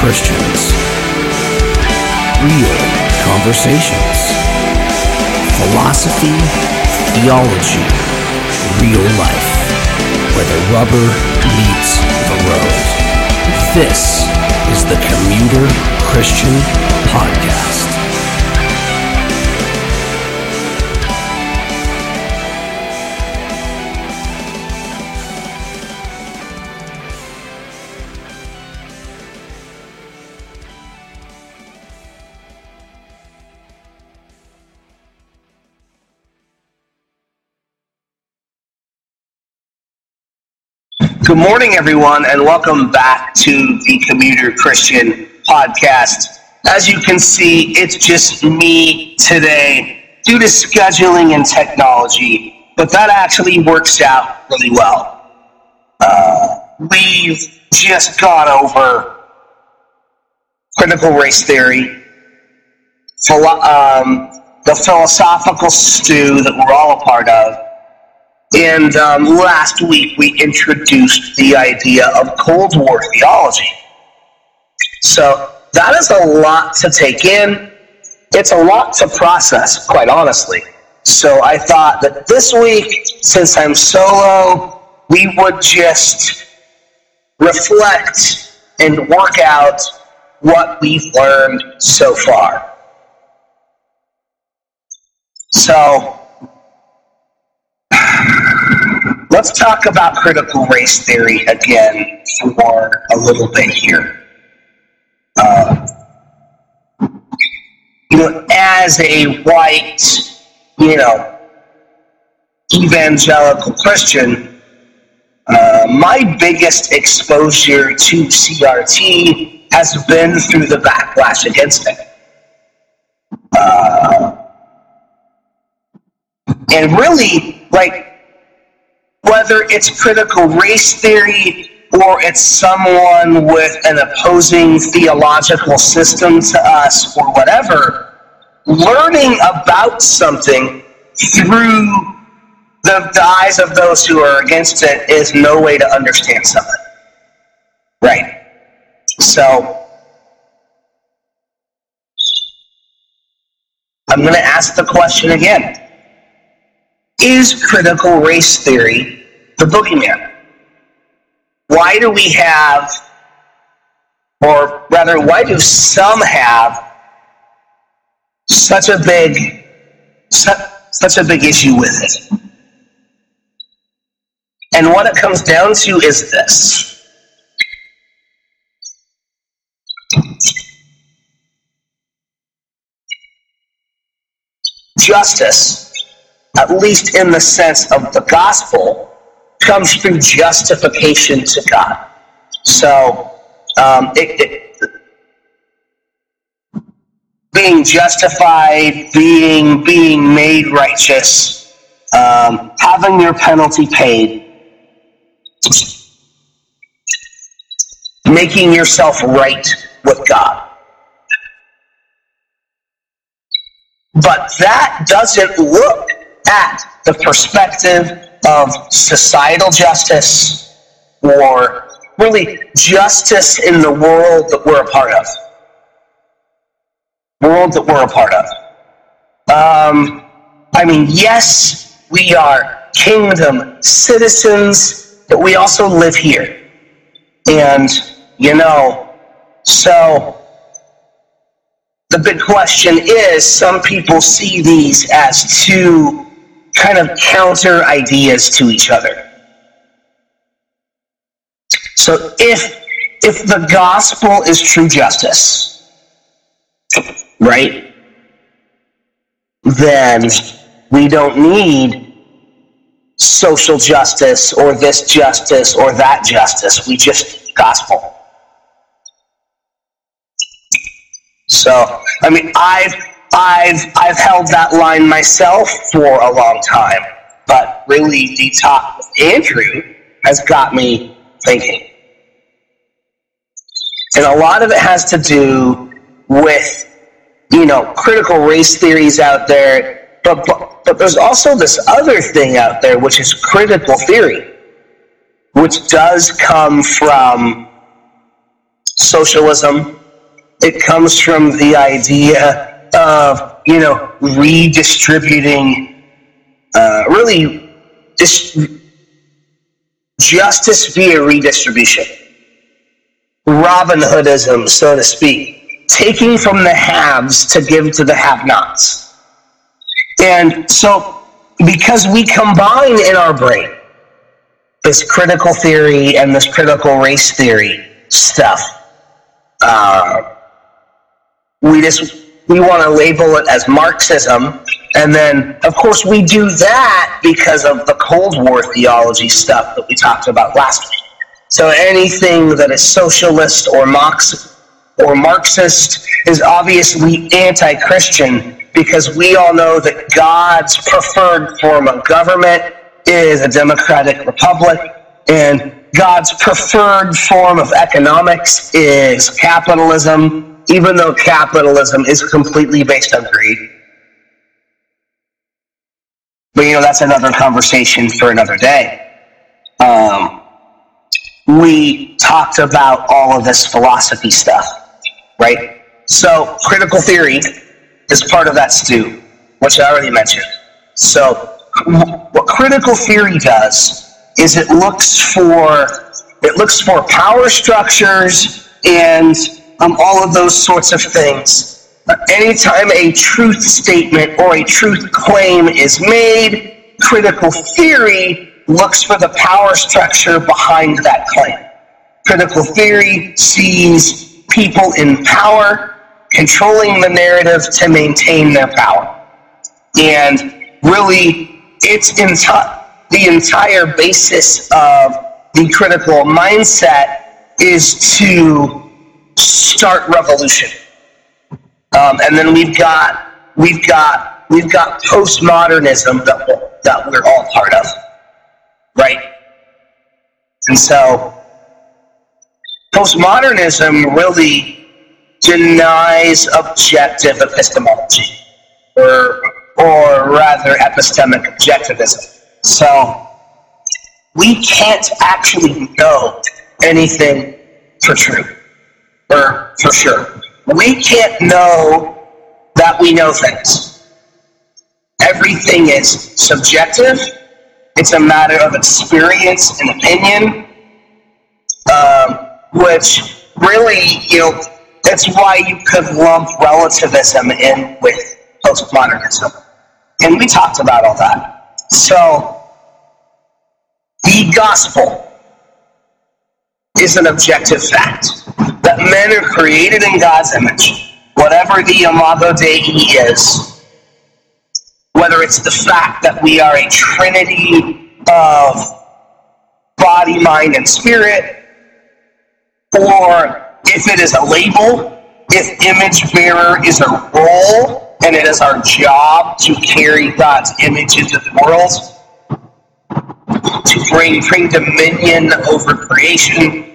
Christians. Real conversations. Philosophy, theology, real life. Where the rubber meets the road. This is the Commuter Christian Podcast. Good morning, everyone, and welcome back to the Commuter Christian Podcast. As you can see, it's just me today due to scheduling and technology, but that actually works out really well. Uh, we've just gone over critical race theory, philo- um, the philosophical stew that we're all a part of and um, last week we introduced the idea of Cold War theology. So that is a lot to take in. It's a lot to process, quite honestly. So I thought that this week, since I'm solo, we would just reflect and work out what we've learned so far. So let's talk about critical race theory again for a little bit here. Uh, you know, as a white, you know, evangelical Christian, uh, my biggest exposure to CRT has been through the backlash against it. Uh, and really, like, whether it's critical race theory or it's someone with an opposing theological system to us or whatever, learning about something through the, eyes of those who are against it is no way to understand something. Right. So, I'm going to ask the question again is critical race theory the boogeyman? Why do we have, or rather, why do some have such a big, such, a big issue with it? And what it comes down to is this. Justice at least in the sense of the gospel, comes through justification to God. So, um, it, it, being justified, being being made righteous, um, having your penalty paid, making yourself right with God. But that doesn't look at the perspective of societal justice or really justice in the world that we're a part of. World that we're a part of. Um, I mean, yes, we are kingdom citizens, but we also live here. And, you know, so the big question is some people see these as two kind of counter ideas to each other. So if if the gospel is true justice, right? Then we don't need social justice or this justice or that justice. We just gospel. So, I mean, I've I've I've held that line myself for a long time, but really the with Andrew has got me thinking. And a lot of it has to do with, you know, critical race theories out there, but, but, but there's also this other thing out there, which is critical theory, which does come from socialism. It comes from the idea of, you know, redistributing, uh, really, dis- justice via redistribution. Robin Hoodism, so to speak, taking from the haves to give to the have nots. And so, because we combine in our brain this critical theory and this critical race theory stuff, uh, we just we want to label it as Marxism, and then of course we do that because of the Cold War theology stuff that we talked about last week. So anything that is socialist or Marx or Marxist is obviously anti-Christian because we all know that God's preferred form of government is a democratic republic and God's preferred form of economics is capitalism, even though capitalism is completely based on greed. But you know, that's another conversation for another day. Um, we talked about all of this philosophy stuff, right? So, critical theory is part of that stew, which I already mentioned. So, what critical theory does is it looks for it looks for power structures and um, all of those sorts of things. Anytime a truth statement or a truth claim is made, critical theory looks for the power structure behind that claim. Critical theory sees people in power controlling the narrative to maintain their power. And really, it's enti- the entire basis of the critical mindset is to start revolution. Um, and then we've got we've got we've got postmodernism that, that we're all part of right? And so postmodernism really denies objective epistemology, or, or rather epistemic objectivism. So we can't actually know anything for true, or for sure. We can't know that we know things. Everything is subjective it's a matter of experience and opinion, um, which really, you know, that's why you could lump relativism in with postmodernism. And we talked about all that. So, the gospel is an objective fact men are created in God's image. Whatever the imago Dei is, whether it's the fact that we are a trinity of body, mind, and spirit, or if it is a label, if image bearer is a role and it is our job to carry God's image into the world, to bring, bring dominion over creation.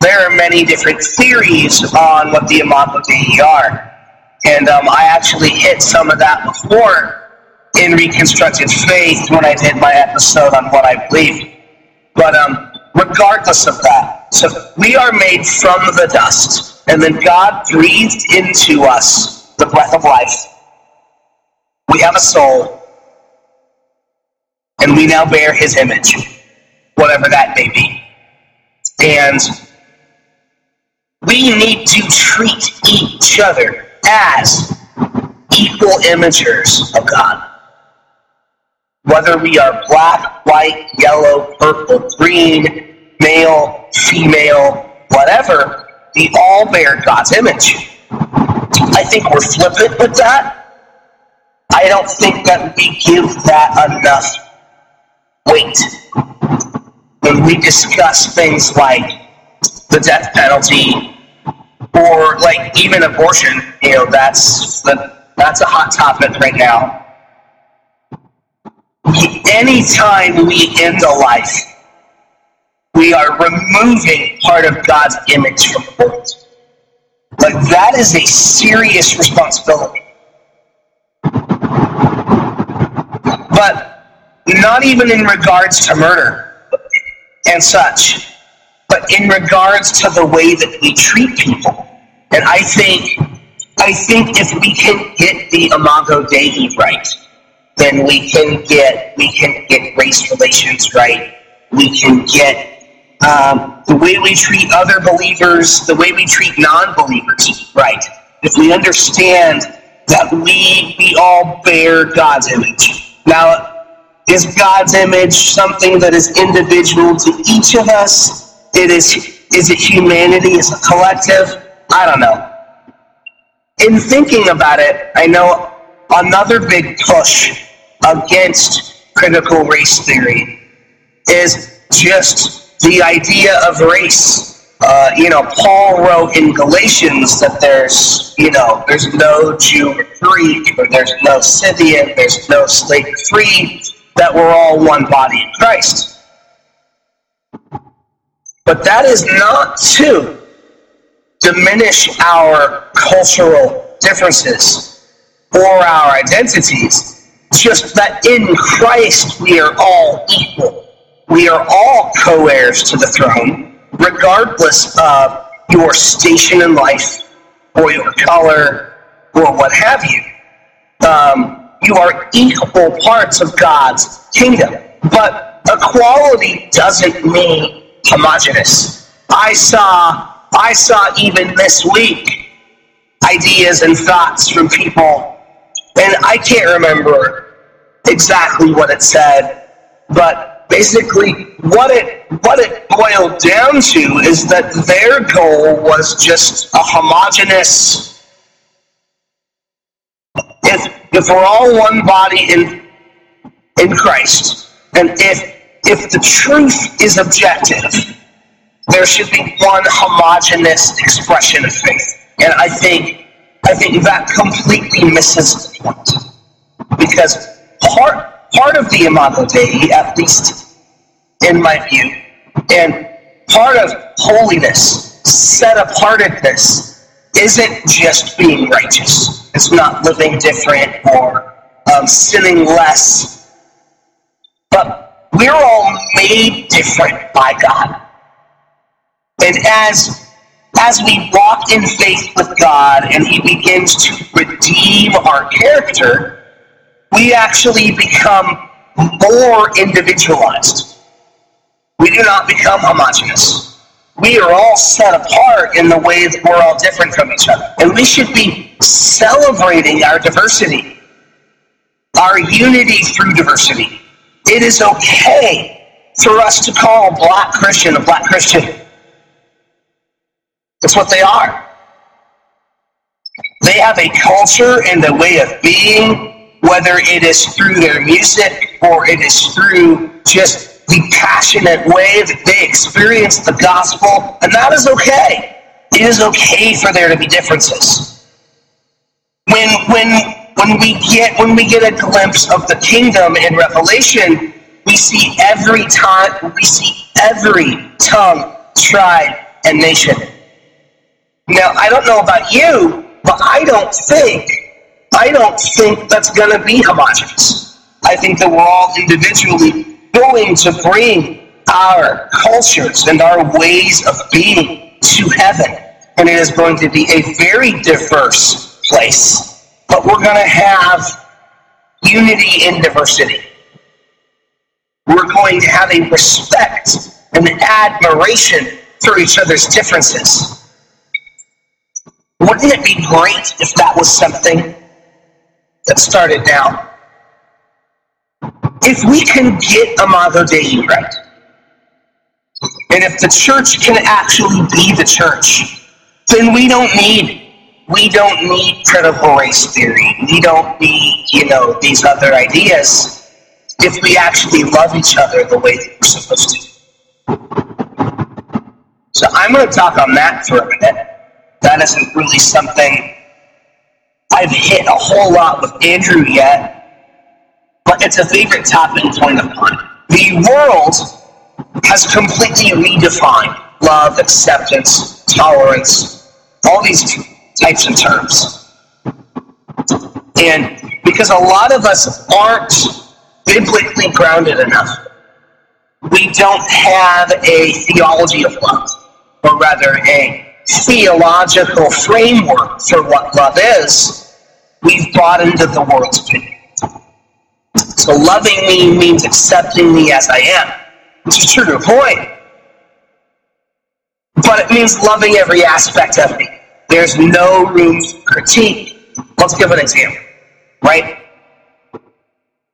There are many different theories on what the Imago Dei are. And um, I actually hit some of that before in reconstructed faith when I did my episode on what I believe. But um, regardless of that, so we are made from the dust, and then God breathed into us the breath of life. We have a soul, and we now bear His image, whatever that may be. And we need to treat each other as equal imagers of God whether we are black, white, yellow, purple, green, male, female, whatever, we all bear God's image. I think we're flippant with that. I don't think that we give that enough weight when we discuss things like the death penalty or like even abortion. You know, that's the, that's a hot topic right now anytime we end a life, we are removing part of God's image from the world. Like that is a serious responsibility. But not even in regards to murder and such. But in regards to the way that we treat people. And I think I think if we can get the Imago Dei right, then we can get we can get race relations right. We can get um, the way we treat other believers, the way we treat non-believers right. If we understand that we we all bear God's image. Now, is God's image something that is individual to each of us? It is is it humanity? Is it collective? I don't know. In thinking about it, I know another big push against critical race theory is just the idea of race. Uh, you know, Paul wrote in Galatians that there's, you know, there's no Jew or Greek, or there's no Scythian, there's no slave free, that we're all one body in Christ. But that is not to diminish our cultural differences or our identities just that in Christ we are all equal. We are all co heirs to the throne, regardless of your station in life or your color or what have you. Um, you are equal parts of God's kingdom. But equality doesn't mean homogenous. I saw I saw even this week ideas and thoughts from people and I can't remember exactly what it said, but basically what it what it boiled down to is that their goal was just a homogenous if if we're all one body in in Christ, and if if the truth is objective, there should be one homogenous expression of faith. And I think I think that completely misses the point. Because part, part of the Imago Dei, at least in my view, and part of holiness, set apartedness, isn't just being righteous. It's not living different or um, sinning less. We're all made different by God. And as as we walk in faith with God and He begins to redeem our character, we actually become more individualized. We do not become homogenous. We are all set apart in the way that we're all different from each other. And we should be celebrating our diversity, our unity through diversity. It is okay for us to call a black Christian a black Christian that's what they are. They have a culture and a way of being, whether it is through their music or it is through just the passionate way that they experience the gospel, and that is okay. It is okay for there to be differences. When when when we get when we get a glimpse of the kingdom in Revelation, we see every time we see every tongue, tribe, and nation now, I don't know about you, but I don't think, I don't think that's going to be homogenous. I think that we're all individually going to bring our cultures and our ways of being to heaven. And it is going to be a very diverse place. But we're going to have unity in diversity. We're going to have a respect and admiration for each other's differences. Wouldn't it be great if that was something that started now? If we can get Imago Dei right, and if the church can actually be the church, then we don't need we don't need critical race theory. We don't need, you know, these other ideas if we actually love each other the way that we're supposed to. So I'm going to talk on that for a minute that isn't really something I've hit a whole lot with Andrew yet, but it's a favorite topic point of mine. The world has completely redefined love, acceptance, tolerance, all these types and terms. And because a lot of us aren't biblically grounded enough, we don't have a theology of love, or rather, a theological framework for what love is. We've bought into the world's opinion. So, loving me means accepting me as I am, which is true to a point. But it means loving every aspect of me. There's no room for critique. Let's give an example, right?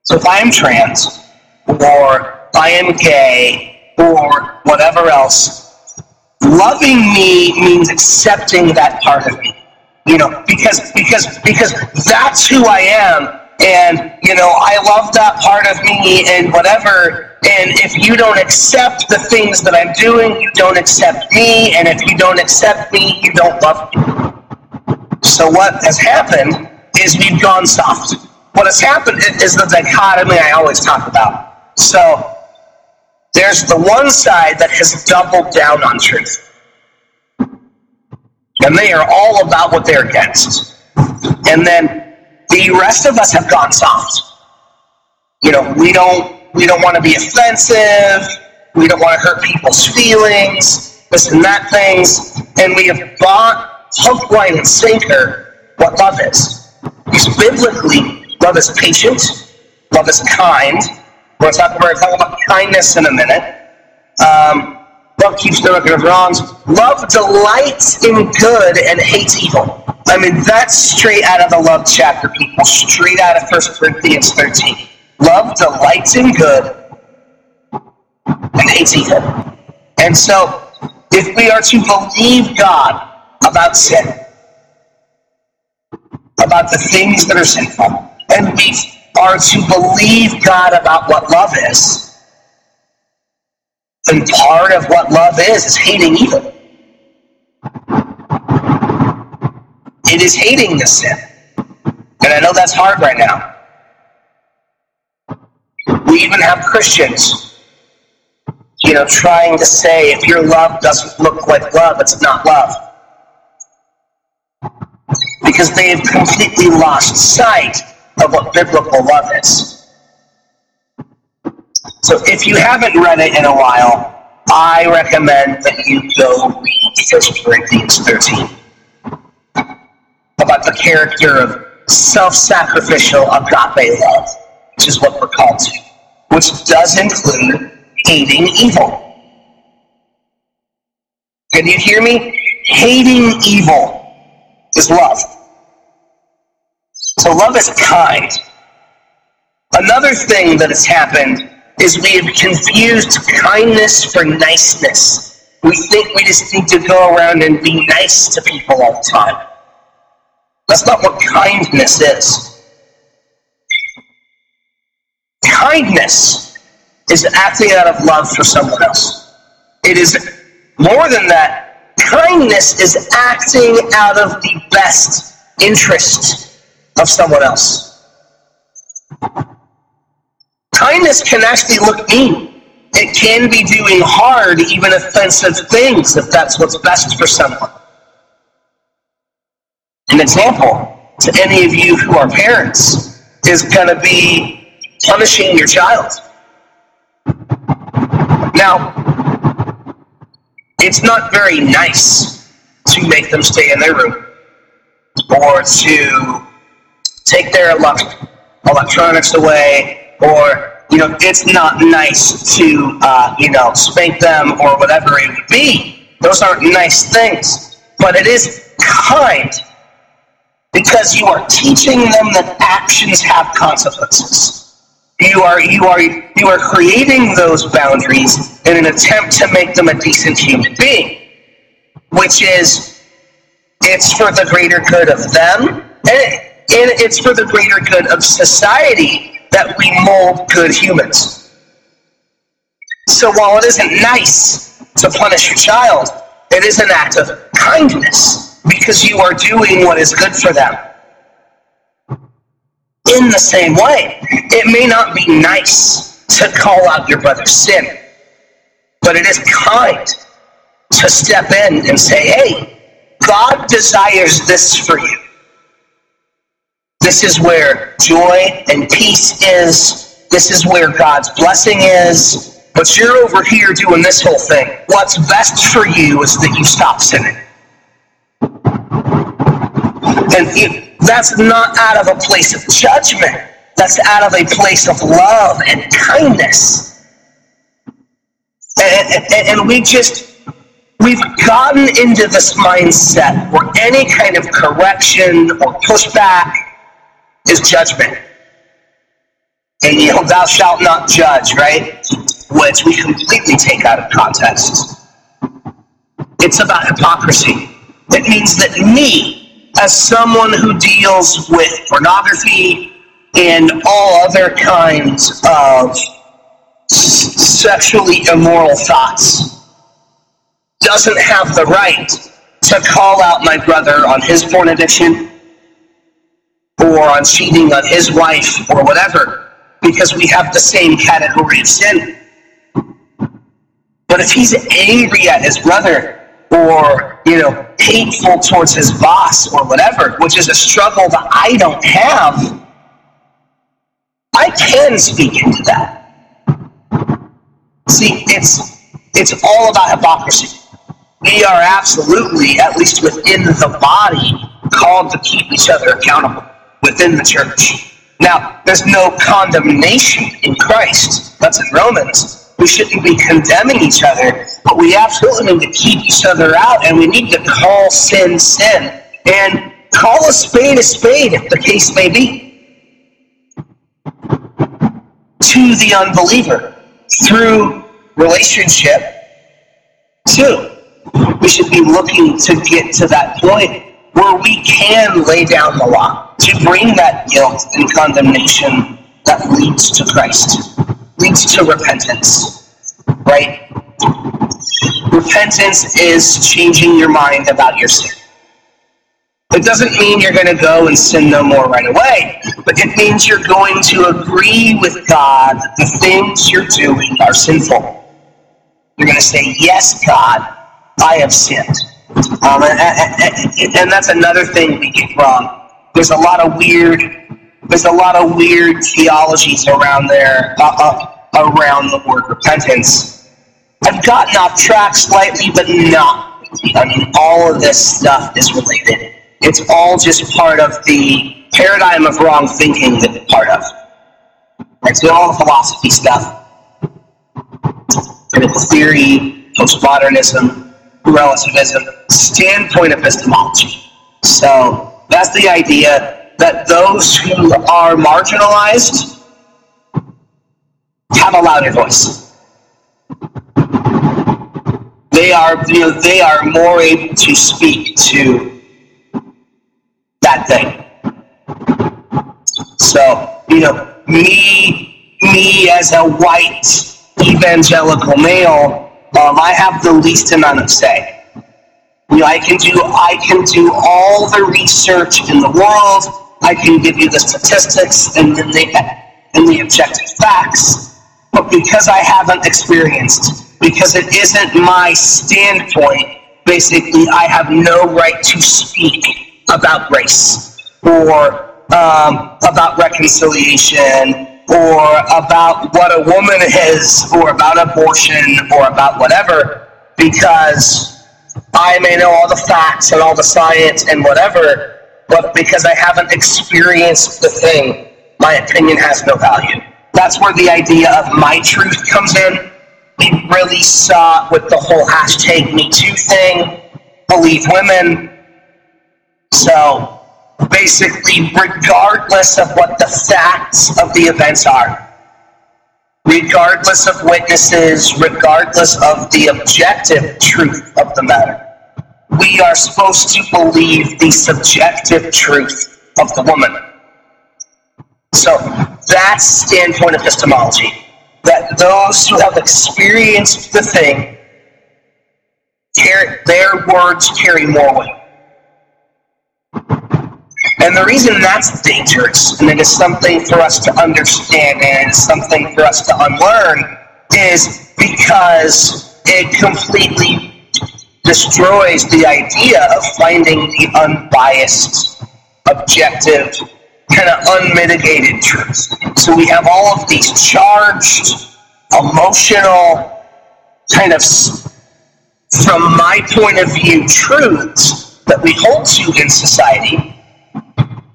So if I am trans, or I am gay, or whatever else, loving me means accepting that part of me. You know, because because because that's who I am, and you know, I love that part of me, and whatever. And if you don't accept the things that I'm doing, you don't accept me, and if you don't accept me, you don't love me. So what has happened is we've gone soft what has happened is the dichotomy I always talk about. So there's the one side that has doubled down on truth. And they are all about what they're against. And then the rest of us have gone soft. You know, we don't we don't want to be offensive, we don't want to hurt people's feelings, this and that things, and we have bought hook, line, and sinker what love is. Because biblically, Love is patient. Love is kind. We're going to talk, about kindness in a minute. Um, love keeps no record of wrongs. Love delights in good and hates evil. I mean, that's straight out of the love chapter, people. Straight out of 1 Corinthians 13. Love delights in good and hates evil. And so, if we are to believe God about sin, about the things that are sinful, and we are to believe God about what love is, then part of what love is is hating evil. It is hating the sin. And I know that's hard right now. We even have Christians, you know, trying to say if your love doesn't look like love, it's not love. Because they have completely lost sight of what biblical love is. So if you haven't read it in a while, I recommend that you go read 1 Corinthians 13 about the character of self-sacrificial agape love, which is what we're called to, which does include hating evil. Can you hear me? Hating evil is love. So love is kind. Another thing that has happened is we have confused kindness for niceness. We think we just need to go around and be nice to people all the time. That's not what kindness is. Kindness is acting out of love for someone else. It is more than that. Kindness is acting out of the best interest of someone else. Kindness can actually look mean. It can be doing hard, even offensive things if that's what's best for someone. An example to any of you who are parents is going to be punishing your child. Now, it's not very nice to make them stay in their room or to take their electronics away, or you know, it's not nice to uh, you know spank them or whatever it would be. Those aren't nice things, but it is kind because you are teaching them that actions have consequences. You are you are you are creating those boundaries in an attempt to make them a decent human being, which is it's for the greater good of them and and it's for the greater good of society that we mold good humans. So while it isn't nice to punish your child, it is an act of kindness because you are doing what is good for them. In the same way, it may not be nice to call out your brother's sin, but it is kind to step in and say, hey, God desires this for you. This is where joy and peace is. This is where God's blessing is. but you're over here doing this whole thing. What's best for you is that you stop sinning. And it, that's not out of a place of judgment. That's out of a place of love and kindness. And, and, and we just, we've gotten into this mindset where any kind of correction or pushback is judgment. And you know, thou shalt not judge, right? Which we completely take out of context. It's about hypocrisy. It means that me, as someone who deals with pornography and all other kinds of sexually immoral thoughts, doesn't have the right to call out my brother on his porn addiction or on cheating on his wife or whatever because we have the same category of sin. But if he's angry at his brother or, you know, hateful towards his boss or whatever, which is a struggle that I don't have, I can speak into that. See, it's it's all about hypocrisy. We are absolutely, at least within the body, called to keep each other accountable within the church. Now, there's no condemnation in Christ. That's in Romans. We shouldn't be condemning each other, but we absolutely need to keep each other out, and we need to call sin sin and call a spade a spade, if the case may be, to the unbeliever through relationship. Too, we should be looking to get to that point where we can lay down the law to bring that guilt and condemnation that leads to Christ, leads to repentance, right? Repentance is changing your mind about your sin. It doesn't mean you're going to go and sin no more right away, but it means you're going to agree with God that the things you're doing are sinful. You're going to say, Yes, God, I have sinned. Um, and, and, and, that's another thing we get wrong. There's a lot of weird, there's a lot of weird theologies around there, uh, uh, around the word repentance. I've gotten off track slightly, but not. I mean, all of this stuff is related. It's all just part of the paradigm of wrong thinking that it's part of. It's all philosophy stuff. Critical theory, postmodernism, relativism, standpoint epistemology. So that's the idea that those who are marginalized have a louder voice. They are, you know, they are more able to speak to that thing. So, you know, me, me as a white evangelical male, um, I have the least amount of say. You know, I can do I can do all the research in the world. I can give you the statistics and then the and the objective facts. But because I haven't experienced, because it isn't my standpoint, basically I have no right to speak about race or um, about reconciliation or about what a woman is or about abortion or about whatever because I may know all the facts and all the science and whatever, but because I haven't experienced the thing, my opinion has no value. That's where the idea of my truth comes in. We really saw with the whole hashtag MeToo thing, believe women. So basically, regardless of what the facts of the events are, regardless of witnesses, regardless of the objective truth of the matter, we are supposed to believe the subjective truth of the woman. So that's standpoint epistemology. That those who have experienced the thing, their words carry more weight. And the reason that's dangerous, and it is something for us to understand and it's something for us to unlearn, is because it completely destroys the idea of finding the unbiased, objective, kind of unmitigated truth. So we have all of these charged emotional, kind of, from my point of view, truths that we hold to in society,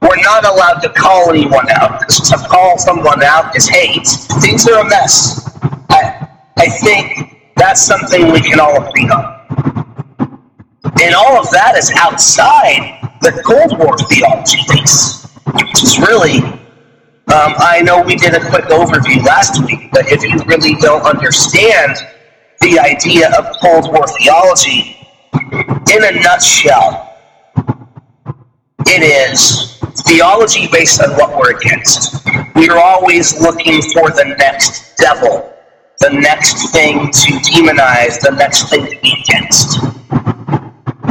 we're not allowed to call anyone out because to call someone out is hate. Things are a mess. I, I think that's something we can all agree on. And all of that is outside the Cold War theology piece, which is really, um, I know we did a quick overview last week, but if you really don't understand the idea of Cold War theology, in a nutshell, it is theology based on what we're against. We are always looking for the next devil, the next thing to demonize, the next thing to be against.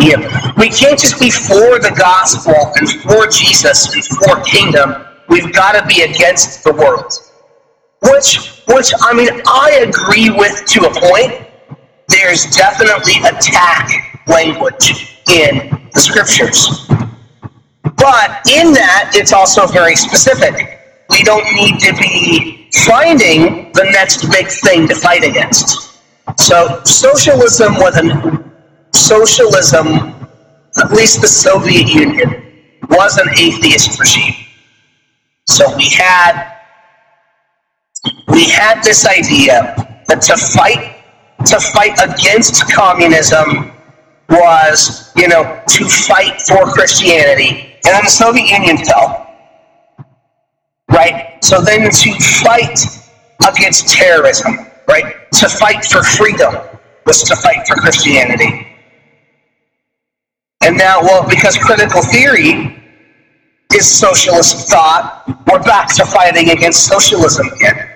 Yeah. We can't just be for the gospel and for Jesus and for kingdom. We've got to be against the world. Which, which I mean, I agree with to a point. There's definitely attack language in the scriptures. But in that, it's also very specific. We don't need to be finding the next big thing to fight against. So socialism was an socialism, at least the Soviet Union, was an atheist regime. So we had we had this idea that to fight to fight against communism was, you know, to fight for Christianity and then the Soviet Union fell. Right? So then to fight against terrorism, right? To fight for freedom was to fight for Christianity. And now, well, because critical theory is socialist thought, we're back to fighting against socialism again.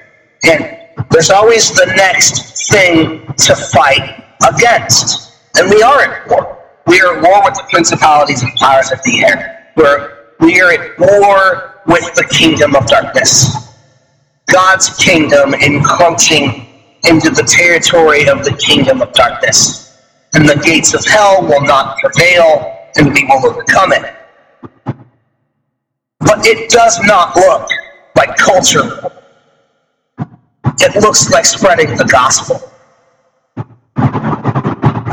And there's always the next thing to fight against. And we are at war. We are at war with the principalities and powers of the air where we are at war with the kingdom of darkness. God's kingdom encroaching into the territory of the kingdom of darkness. And the gates of hell will not prevail, and we will overcome it. But it does not look like culture. It looks like spreading the gospel.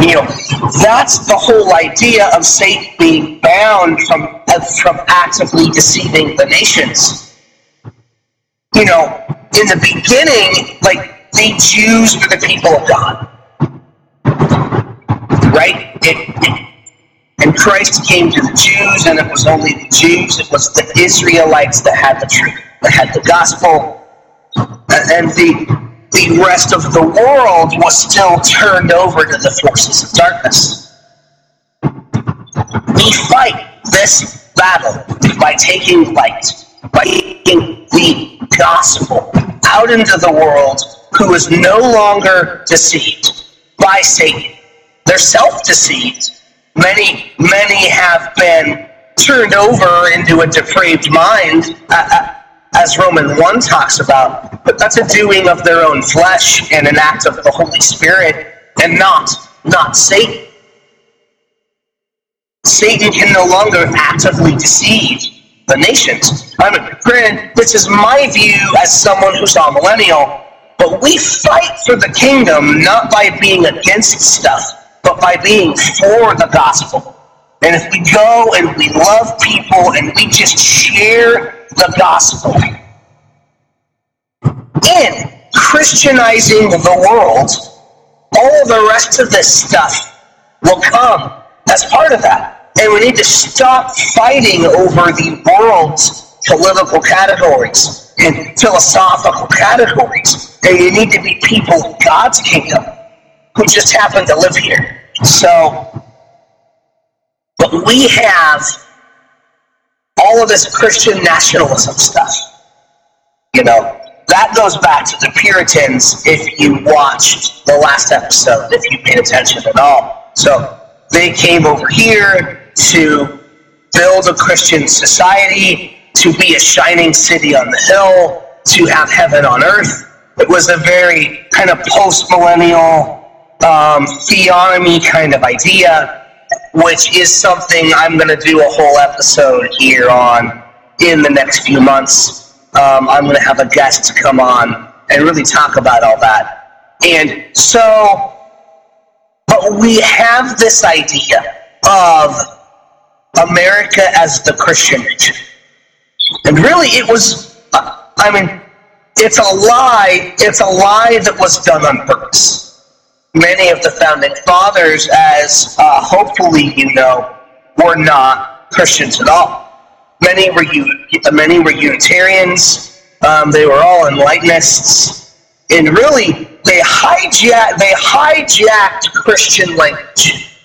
You that's the whole idea of Satan being bound from from actively deceiving the nations. You know, in the beginning, like the Jews were the people of God, right? It, it, and Christ came to the Jews, and it was only the Jews. It was the Israelites that had the truth, that had the gospel, and the the rest of the world was still turned over to the forces of darkness. We fight this battle by taking light, by taking the gospel out into the world who is no longer deceived by Satan. They're self deceived. Many, many have been turned over into a depraved mind. Uh, uh as Roman 1 talks about, but that's a doing of their own flesh and an act of the Holy Spirit and not not Satan. Satan can no longer actively deceive the nations. I mean, granted, this is my view as someone who's amillennial, but we fight for the kingdom not by being against stuff, but by being for the gospel. And if we go and we love people and we just share the gospel. In Christianizing the world, all the rest of this stuff will come as part of that. And we need to stop fighting over the world's political categories and philosophical categories. And you need to be people of God's kingdom who just happen to live here. So, but we have all of this Christian nationalism stuff. You know, that goes back to the Puritans if you watched the last episode, if you paid attention at all. So they came over here to build a Christian society, to be a shining city on the hill, to have heaven on earth. It was a very kind of post millennial um, theonomy kind of idea which is something I'm going to do a whole episode here on in the next few months. Um, I'm going to have a guest come on and really talk about all that. And so, but we have this idea of America as the Christian nation. And really, it was, I mean, it's a lie. It's a lie that was done on purpose. Many of the founding fathers, as uh, hopefully you know, were not Christians at all. Many were many were Unitarians. Um, they were all Enlightenists, and really they hijacked they hijacked Christian language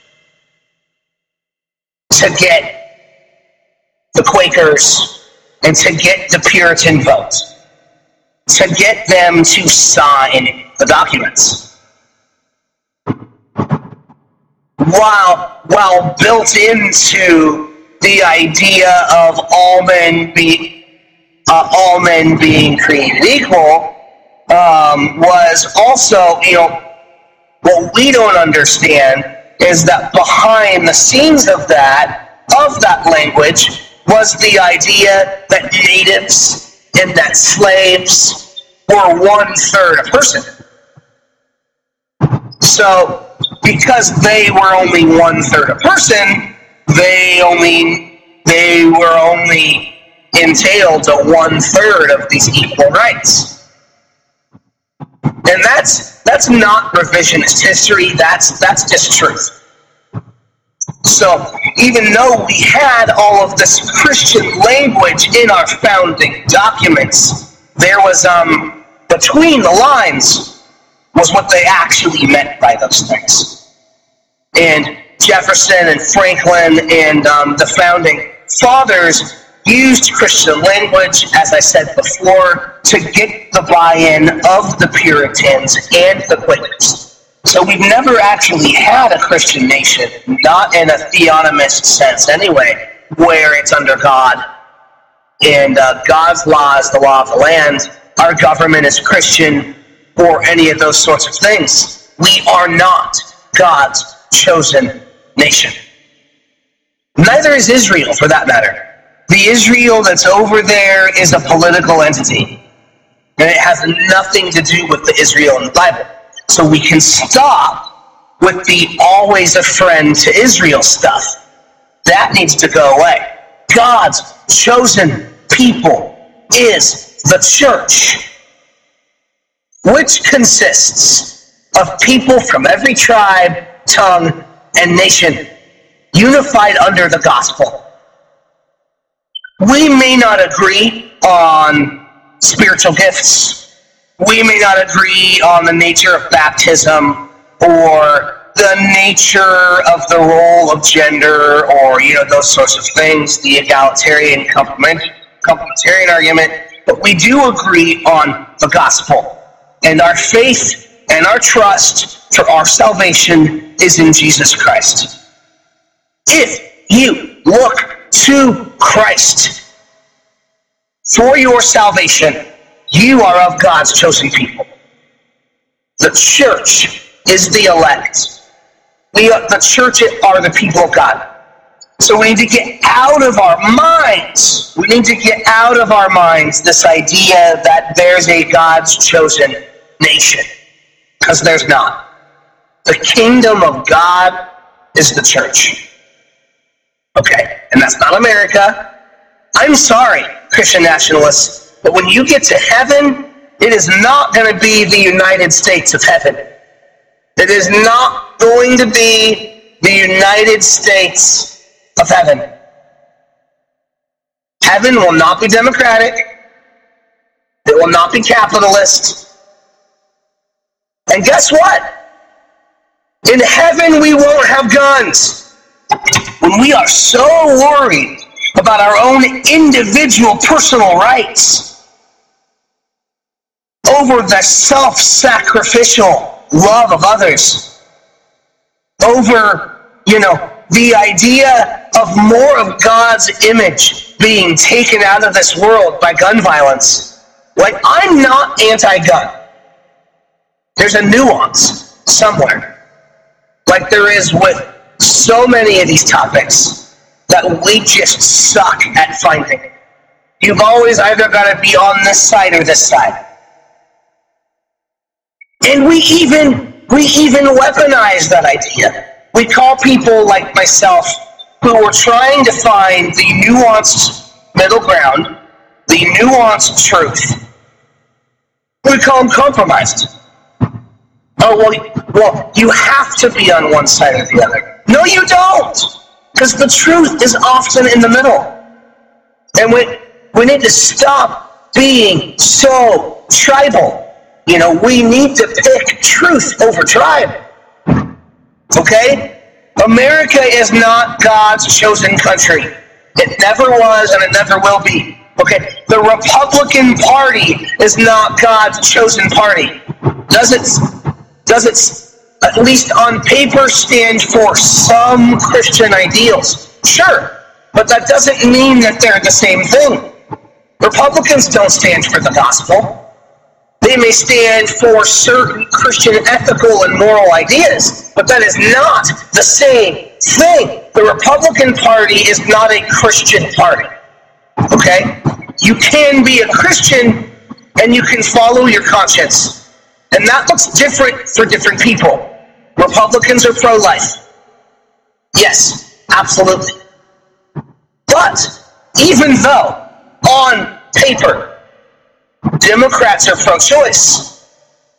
to get the Quakers and to get the Puritan vote, to get them to sign the documents. While, while built into the idea of all men be uh, all men being created equal um, was also, you know, what we don't understand is that behind the scenes of that, of that language, was the idea that natives and that slaves were one third a person. So, because they were only one third a person, they only they were only entailed to one third of these equal rights. And that's that's not revisionist history, that's that's just truth. So even though we had all of this Christian language in our founding documents, there was um between the lines was what they actually meant by those things. And Jefferson and Franklin and um, the founding fathers used Christian language, as I said before, to get the buy in of the Puritans and the Quakers. So we've never actually had a Christian nation, not in a theonomist sense anyway, where it's under God and uh, God's law is the law of the land, our government is Christian, or any of those sorts of things. We are not God's chosen nation. Neither is Israel, for that matter. The Israel that's over there is a political entity. And it has nothing to do with the Israel in the Bible. So we can stop with the always a friend to Israel stuff. That needs to go away. God's chosen people is the church, which consists of people from every tribe, tongue, and nation unified under the gospel. We may not agree on spiritual gifts. We may not agree on the nature of baptism or the nature of the role of gender or you know those sorts of things, the egalitarian complement, complementarian argument, but we do agree on the gospel. And our faith and our trust for our salvation is in Jesus Christ. If you look to Christ for your salvation, you are of God's chosen people. The church is the elect. We are, the church are the people of God. So we need to get out of our minds. We need to get out of our minds this idea that there's a God's chosen nation. Because there's not. The kingdom of God is the church. Okay, and that's not America. I'm sorry, Christian nationalists, but when you get to heaven, it is not going to be the United States of heaven. It is not going to be the United States of heaven. Heaven will not be democratic. It will not be capitalist. And guess what? In heaven, we won't have guns when we are so worried about our own individual personal rights over the self sacrificial love of others, over, you know, the idea of more of God's image being taken out of this world by gun violence. Like, I'm not anti gun. There's a nuance somewhere, like there is with so many of these topics that we just suck at finding. You've always either got to be on this side or this side. And we even we even weaponize that idea. We call people like myself who are trying to find the nuanced middle ground, the nuanced truth. We call them compromised. Oh well, well, you have to be on one side or the other. No, you don't, because the truth is often in the middle. And we we need to stop being so tribal. You know, we need to pick truth over tribe. Okay? America is not God's chosen country. It never was and it never will be. Okay? The Republican Party is not God's chosen party. Does it does it at least on paper stand for some Christian ideals? Sure. But that doesn't mean that they're the same thing. Republicans don't stand for the gospel. They may stand for certain Christian ethical and moral ideas, but that is not the same thing. The Republican Party is not a Christian party. Okay? You can be a Christian and you can follow your conscience. And that looks different for different people. Republicans are pro life. Yes, absolutely. But even though on paper Democrats are pro choice,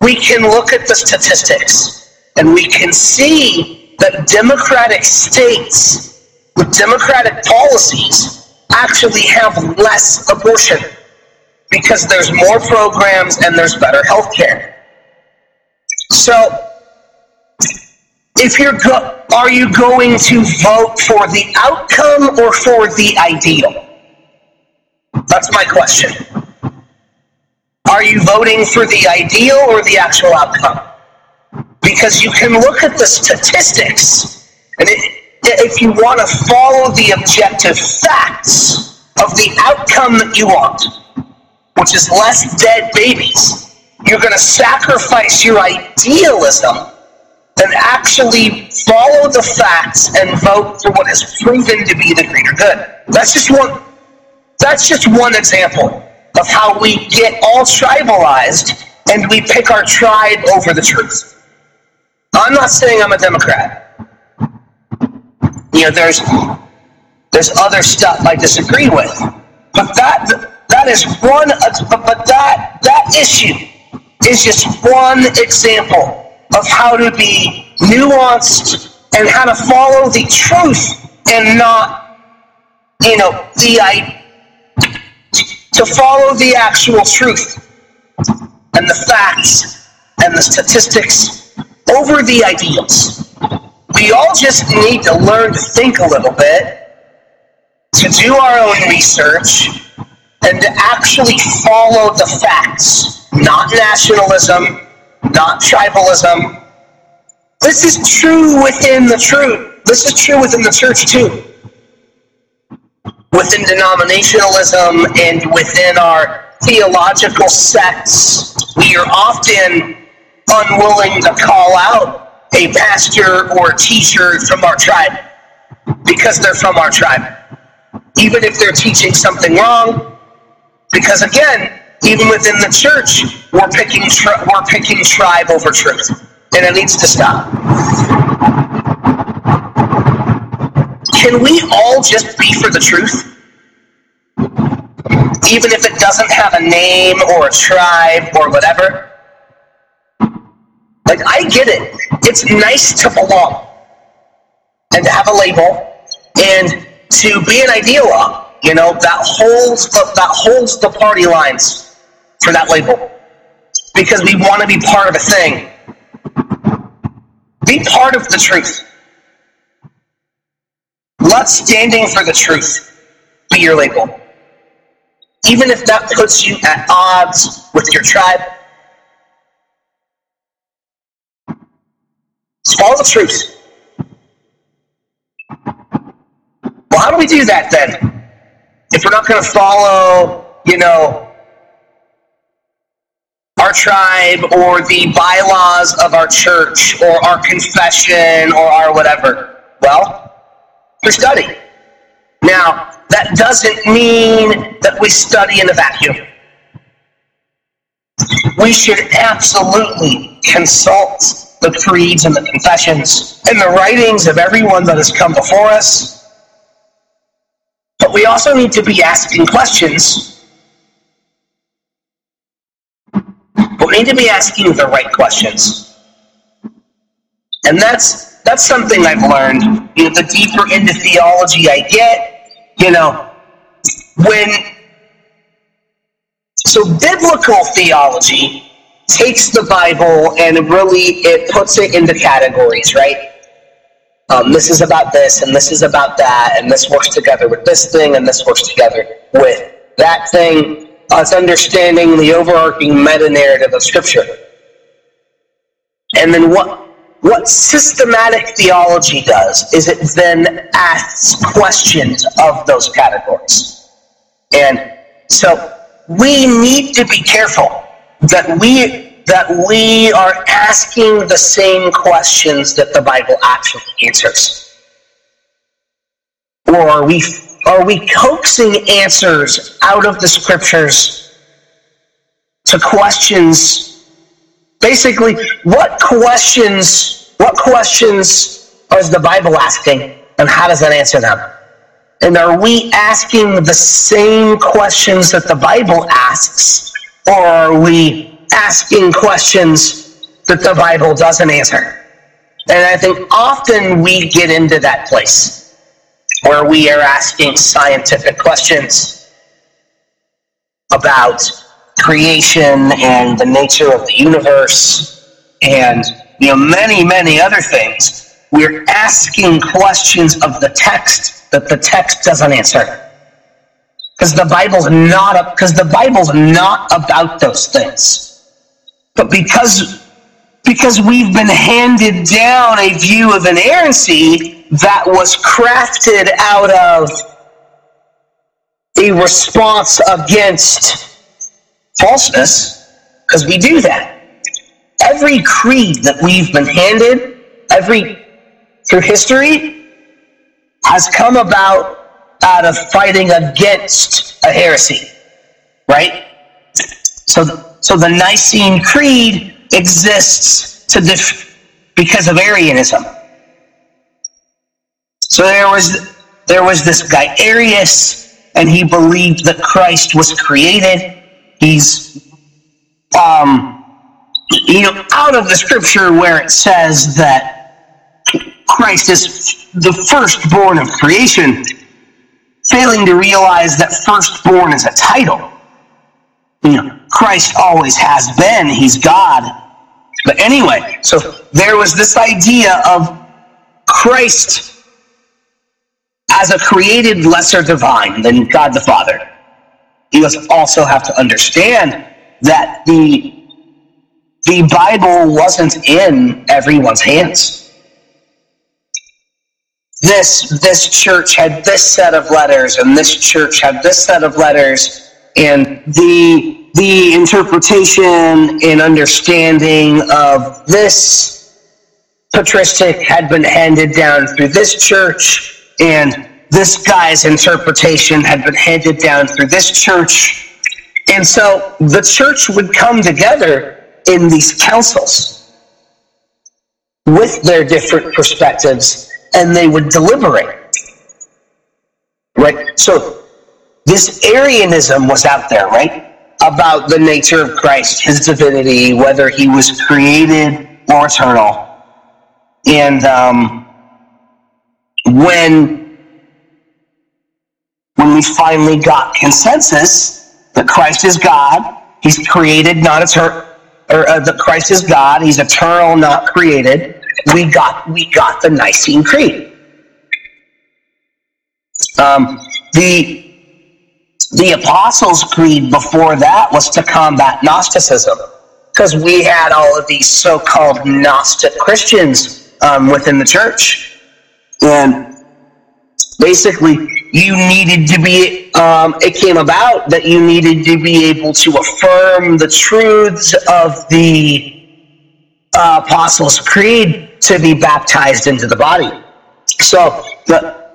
we can look at the statistics and we can see that Democratic states with Democratic policies actually have less abortion because there's more programs and there's better health care. So, if you're go- are you going to vote for the outcome or for the ideal? That's my question. Are you voting for the ideal or the actual outcome? Because you can look at the statistics, and it, if you want to follow the objective facts of the outcome that you want, which is less dead babies, you're going to sacrifice your idealism and actually follow the facts and vote for what is proven to be the greater good. That's just one. That's just one example of how we get all tribalized and we pick our tribe over the truth. I'm not saying I'm a Democrat. You know, there's there's other stuff I disagree with, but that that is one. But that that issue is just one example of how to be nuanced and how to follow the truth and not, you know, the to follow the actual truth and the facts and the statistics over the ideals. We all just need to learn to think a little bit, to do our own research, and to actually follow the facts, not nationalism, not tribalism. This is true within the truth. This is true within the church too within denominationalism and within our theological sects, we are often unwilling to call out a pastor or a teacher from our tribe because they're from our tribe. Even if they're teaching something wrong, because again, even within the church, we're picking tri- we're picking tribe over truth, and it needs to stop. Can we all just be for the truth? Even if it doesn't have a name or a tribe or whatever? Like, I get it. It's nice to belong and to have a label and to be an ideologue, you know, that holds the, that holds the party lines for that label. Because we want to be part of a thing. Be part of the truth. Let standing for the truth be your label. Even if that puts you at odds with your tribe. Follow the truth. Well, how do we do that then? If we're not going to follow, you know, tribe or the bylaws of our church or our confession or our whatever? Well, to study. Now, that doesn't mean that we study in a vacuum. We should absolutely consult the creeds and the confessions and the writings of everyone that has come before us. But we also need to be asking questions. But we need to be asking the right questions. And that's that's something I've learned. You know, the deeper into theology I get, you know, when so biblical theology takes the Bible and really it puts it into categories, right? Um, this is about this, and this is about that, and this works together with this thing, and this works together with that thing. It's understanding the overarching meta narrative of Scripture. And then what what systematic theology does is it then asks questions of those categories. And so we need to be careful that we that we are asking the same questions that the Bible actually answers? Or are we are we coaxing answers out of the scriptures to questions basically what questions what questions is the Bible asking and how does that answer them? And are we asking the same questions that the Bible asks or are we asking questions that the Bible doesn't answer. And I think often we get into that place where we are asking scientific questions about creation and the nature of the universe and you know many many other things. We're asking questions of the text that the text doesn't answer. Because the bible's not because the bible's not about those things. But because, because we've been handed down a view of inerrancy that was crafted out of a response against falseness, because we do that. Every creed that we've been handed, every through history, has come about out of fighting against a heresy, right? So so the Nicene Creed exists to def- because of Arianism. So there was there was this guy Arius, and he believed that Christ was created. He's um, you know out of the scripture where it says that Christ is the firstborn of creation, failing to realize that firstborn is a title. You know, Christ always has been. He's God. But anyway, so there was this idea of Christ as a created lesser divine than God the Father. You must also have to understand that the the Bible wasn't in everyone's hands. This this church had this set of letters, and this church had this set of letters, and the the interpretation and understanding of this patristic had been handed down through this church, and this guy's interpretation had been handed down through this church. And so the church would come together in these councils with their different perspectives and they would deliberate. Right? So this Arianism was out there, right? about the nature of Christ, his divinity, whether he was created or eternal. And um, when when we finally got consensus that Christ is God, he's created, not eternal, or uh, that Christ is God, he's eternal, not created. We got we got the Nicene Creed. Um, the the Apostles' Creed before that was to combat Gnosticism because we had all of these so called Gnostic Christians um, within the church. And basically, you needed to be, um, it came about that you needed to be able to affirm the truths of the uh, Apostles' Creed to be baptized into the body. So the,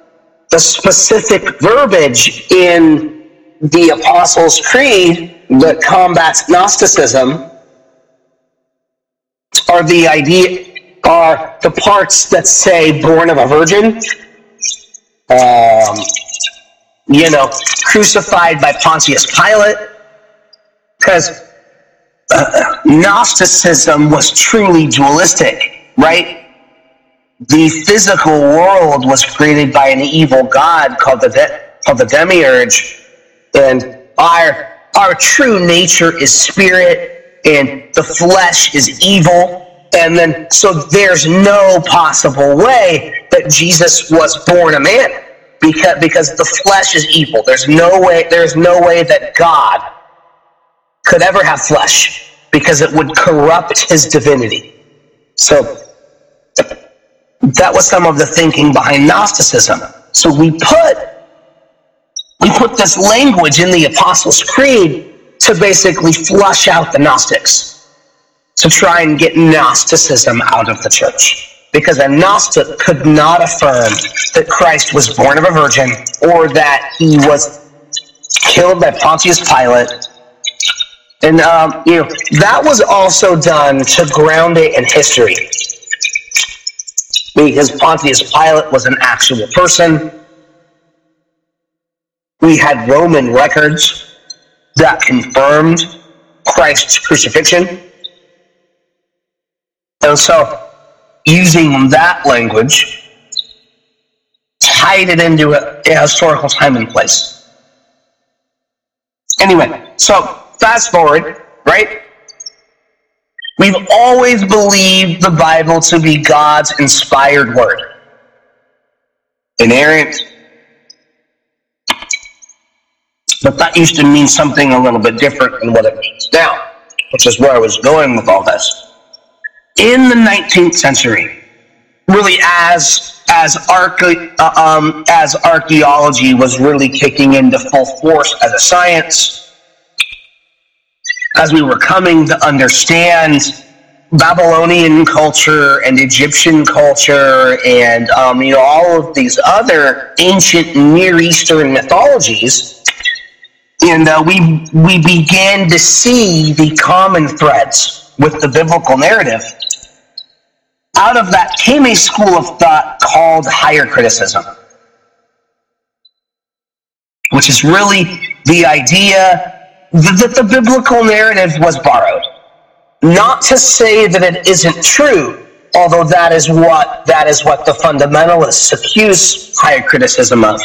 the specific verbiage in the Apostles' Creed that combats Gnosticism are the idea are the parts that say born of a virgin, um, you know, crucified by Pontius Pilate, because uh, Gnosticism was truly dualistic, right? The physical world was created by an evil god called the de- called the demiurge, and our our true nature is spirit, and the flesh is evil. And then, so there's no possible way that Jesus was born a man because because the flesh is evil. There's no way. There's no way that God could ever have flesh because it would corrupt his divinity. So that was some of the thinking behind Gnosticism. So we put we put this language in the Apostles' Creed to basically flush out the Gnostics, to try and get Gnosticism out of the church. Because a Gnostic could not affirm that Christ was born of a virgin or that he was killed by Pontius Pilate and um, you know that was also done to ground it in history, because Pontius Pilate was an actual person. We had Roman records that confirmed Christ's crucifixion, and so using that language tied it into a, a historical time and place. Anyway, so fast forward, right? We've always believed the Bible to be God's inspired word. Inerrant. But that used to mean something a little bit different than what it means now, which is where I was going with all this. In the 19th century, really as as arche- uh, um, as archaeology was really kicking into full force as a science, as we were coming to understand Babylonian culture and Egyptian culture and um, you know all of these other ancient Near Eastern mythologies, and uh, we we began to see the common threads with the biblical narrative. Out of that came a school of thought called higher criticism, which is really the idea that the biblical narrative was borrowed. Not to say that it isn't true, although that is what that is what the fundamentalists accuse higher criticism of.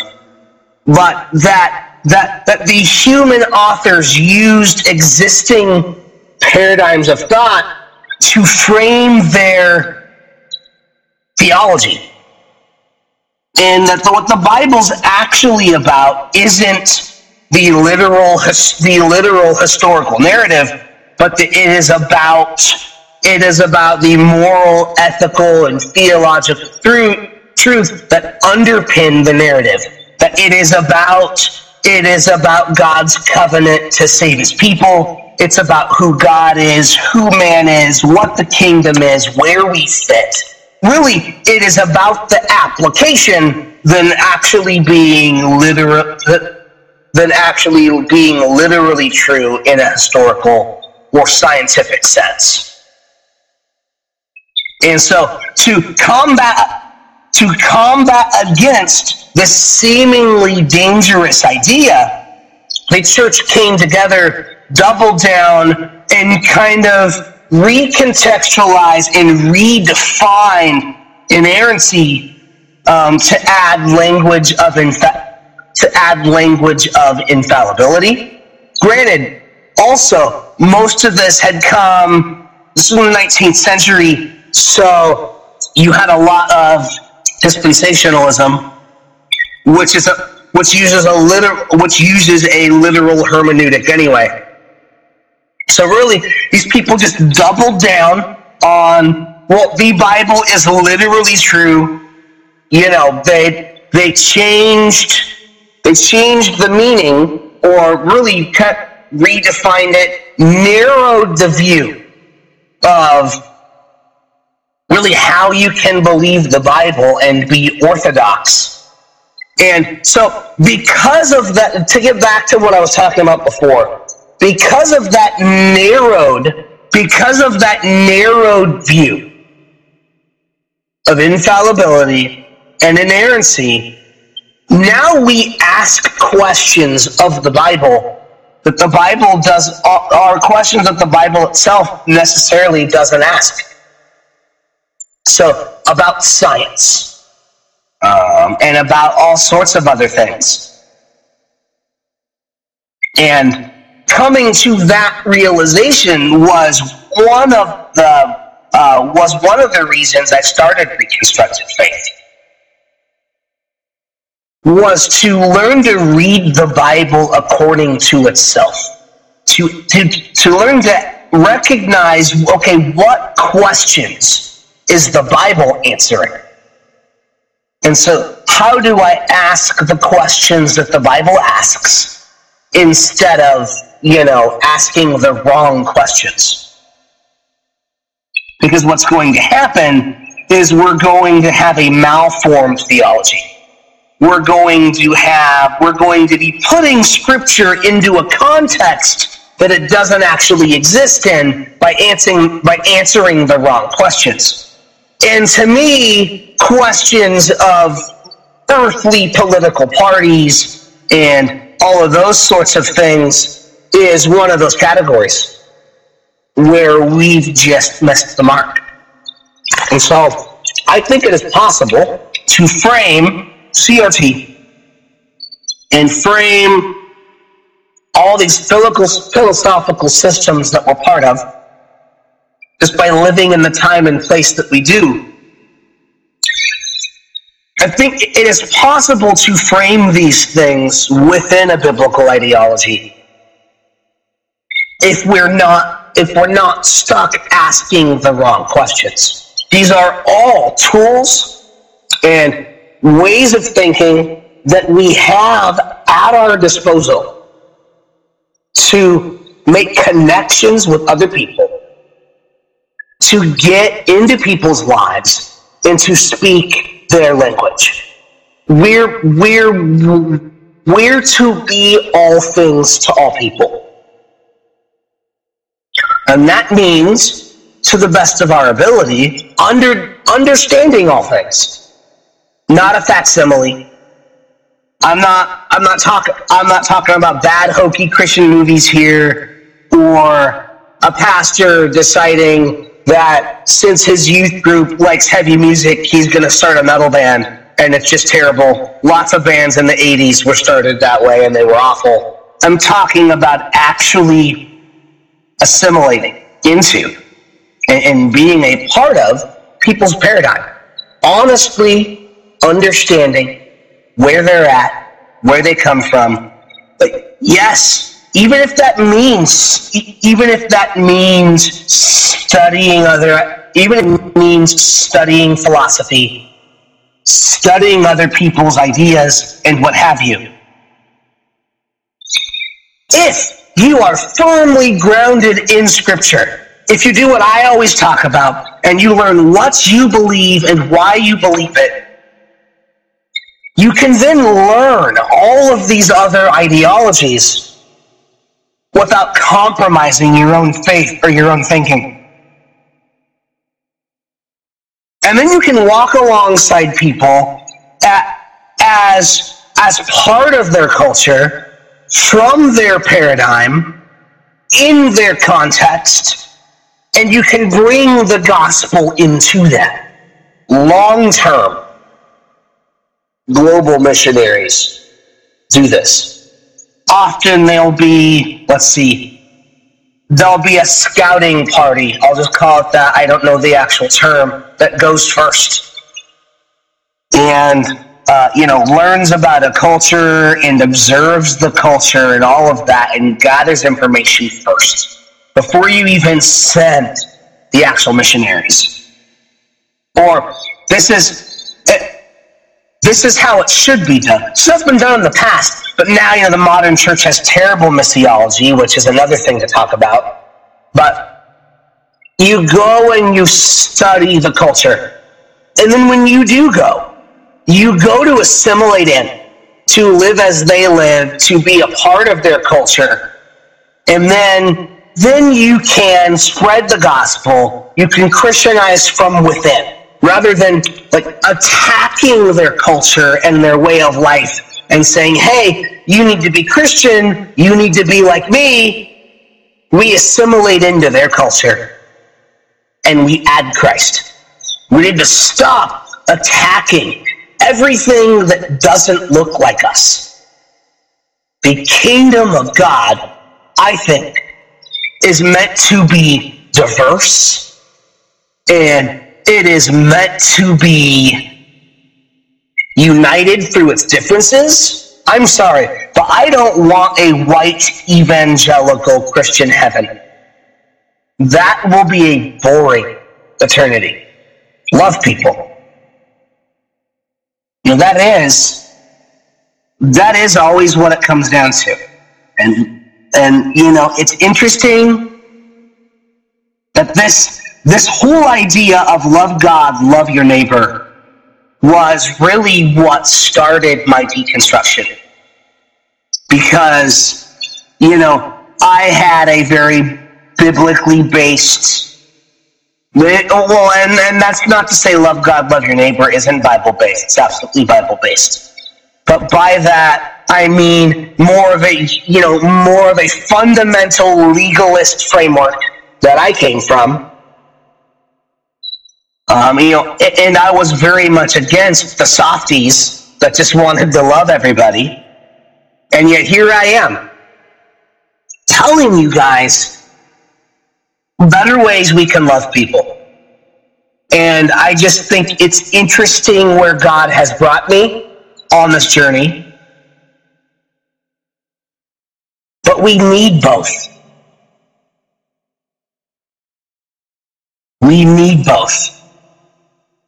But that that that the human authors used existing paradigms of thought to frame their theology. And that what the Bible's actually about isn't the literal the literal historical narrative, but the, it is about it is about the moral, ethical, and theological truth, truth that underpin the narrative. That it is about it is about God's covenant to save His people. It's about who God is, who man is, what the kingdom is, where we fit. Really, it is about the application than actually being literal than actually being literally true in a historical or scientific sense. And so to combat to combat against this seemingly dangerous idea, the church came together, doubled down, and kind of recontextualize and redefine inerrancy um, to add language of infection to add language of infallibility. Granted, also, most of this had come, this was in the 19th century, so you had a lot of dispensationalism, which is a which uses a literal which uses a literal hermeneutic anyway. So really, these people just doubled down on well, the Bible is literally true. You know, they they changed they changed the meaning, or really cut, redefined it, narrowed the view of really how you can believe the Bible and be orthodox. And so, because of that, to get back to what I was talking about before, because of that narrowed because of that narrowed view of infallibility and inerrancy, now we ask questions of the Bible that the Bible does are questions that the Bible itself necessarily doesn't ask. So about science um, and about all sorts of other things, and coming to that realization was one of the uh, was one of the reasons I started Reconstructed Faith was to learn to read the Bible according to itself. To, to, to learn to recognize, okay, what questions is the Bible answering? And so, how do I ask the questions that the Bible asks instead of, you know, asking the wrong questions? Because what's going to happen is we're going to have a malformed theology we're going to have, we're going to be putting scripture into a context that it doesn't actually exist in by answering, by answering the wrong questions. And to me, questions of earthly political parties and all of those sorts of things is one of those categories where we've just missed the mark. And so I think it is possible to frame CRT and frame all these philosophical systems that we're part of just by living in the time and place that we do. I think it is possible to frame these things within a biblical ideology if we're not if we're not stuck asking the wrong questions. These are all tools and ways of thinking that we have at our disposal to make connections with other people, to get into people's lives, and to speak their language. We're, we're, we're to be all things to all people. And that means, to the best of our ability, under, understanding all things not a facsimile. I'm not. I'm not talking. I'm not talking about bad hokey Christian movies here, or a pastor deciding that since his youth group likes heavy music, he's going to start a metal band, and it's just terrible. Lots of bands in the '80s were started that way, and they were awful. I'm talking about actually assimilating into and, and being a part of people's paradigm. Honestly, understanding where they're at, where they come from. But yes, even if that means, even if that means studying other, even if it means studying philosophy, studying other people's ideas, and what have you. If you are firmly grounded in Scripture, if you do what I always talk about, and you learn what you believe and why you believe it, you can then learn all of these other ideologies without compromising your own faith or your own thinking. And then you can walk alongside people at, as, as part of their culture, from their paradigm, in their context, and you can bring the gospel into that long term global missionaries do this. Often they'll be, let's see, there'll be a scouting party. I'll just call it that. I don't know the actual term that goes first. And, uh, you know, learns about a culture and observes the culture and all of that and gathers information first before you even send the actual missionaries. Or this is this is how it should be done. Stuff's been done in the past, but now you know the modern church has terrible missiology, which is another thing to talk about. But you go and you study the culture. And then when you do go, you go to assimilate in, to live as they live, to be a part of their culture. And then then you can spread the gospel. You can Christianize from within rather than like attacking their culture and their way of life and saying, hey, you need to be Christian, you need to be like me. We assimilate into their culture and we add Christ. We need to stop attacking everything that doesn't look like us. The kingdom of God, I think, is meant to be diverse and it is meant to be united through its differences. I'm sorry, but I don't want a white evangelical Christian heaven. That will be a boring eternity. Love people. You know, that is, that is always what it comes down to. And, and, you know, it's interesting that this, this whole idea of love God, love your neighbor was really what started my deconstruction. Because, you know, I had a very biblically based well, and, and that's not to say love God, love your neighbor isn't Bible based. It's absolutely Bible based. But by that, I mean more of a, you know, more of a fundamental legalist framework that I came from. Um, you know, and I was very much against the softies that just wanted to love everybody. And yet here I am telling you guys better ways we can love people. And I just think it's interesting where God has brought me on this journey. But we need both. We need both.